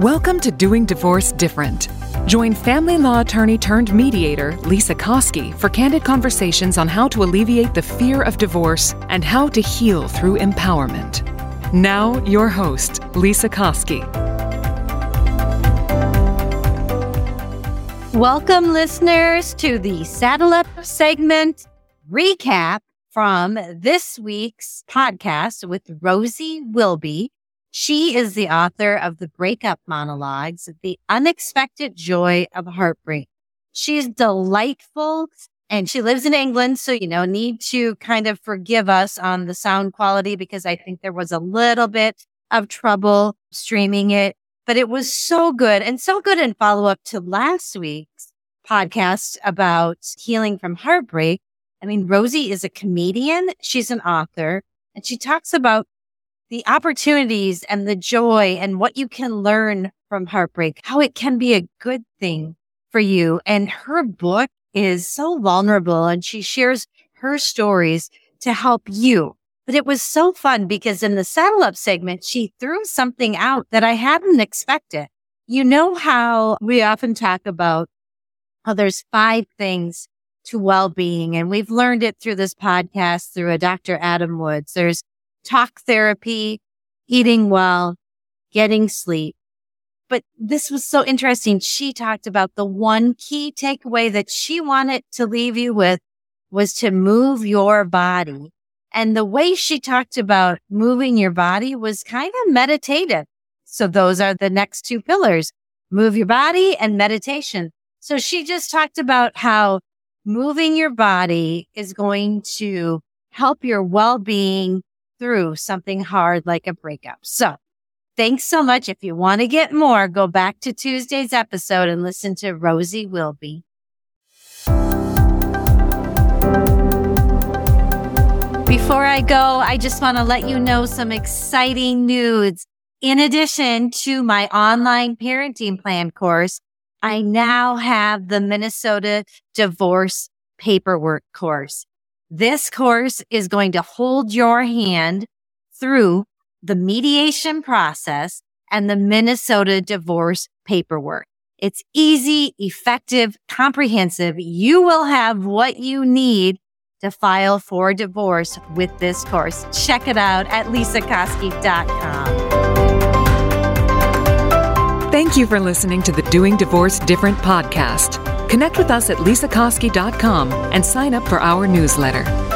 Welcome to Doing Divorce Different. Join family law attorney turned mediator Lisa Koski for candid conversations on how to alleviate the fear of divorce and how to heal through empowerment. Now, your host, Lisa Koski. Welcome, listeners, to the Saddle Up segment recap from this week's podcast with Rosie Wilby. She is the author of the Breakup Monologues, The Unexpected Joy of Heartbreak. She's delightful and she lives in England. So, you know, need to kind of forgive us on the sound quality because I think there was a little bit of trouble streaming it, but it was so good and so good in follow up to last week's podcast about healing from heartbreak. I mean, Rosie is a comedian. She's an author and she talks about the opportunities and the joy and what you can learn from heartbreak, how it can be a good thing for you. And her book is so vulnerable and she shares her stories to help you. But it was so fun because in the saddle up segment, she threw something out that I hadn't expected. You know how we often talk about how there's five things to well-being and we've learned it through this podcast through a Dr. Adam Woods. There's talk therapy, eating well, getting sleep. But this was so interesting. She talked about the one key takeaway that she wanted to leave you with was to move your body. And the way she talked about moving your body was kind of meditative. So those are the next two pillars, move your body and meditation. So she just talked about how moving your body is going to help your well-being through something hard like a breakup. So thanks so much. If you want to get more, go back to Tuesday's episode and listen to Rosie Wilby. Before I go, I just want to let you know some exciting news. In addition to my online parenting plan course, I now have the Minnesota divorce paperwork course. This course is going to hold your hand through the mediation process and the Minnesota divorce paperwork. It's easy, effective, comprehensive. You will have what you need to file for divorce with this course. Check it out at lisakoski.com. Thank you for listening to the Doing Divorce Different podcast. Connect with us at lisakoski.com and sign up for our newsletter.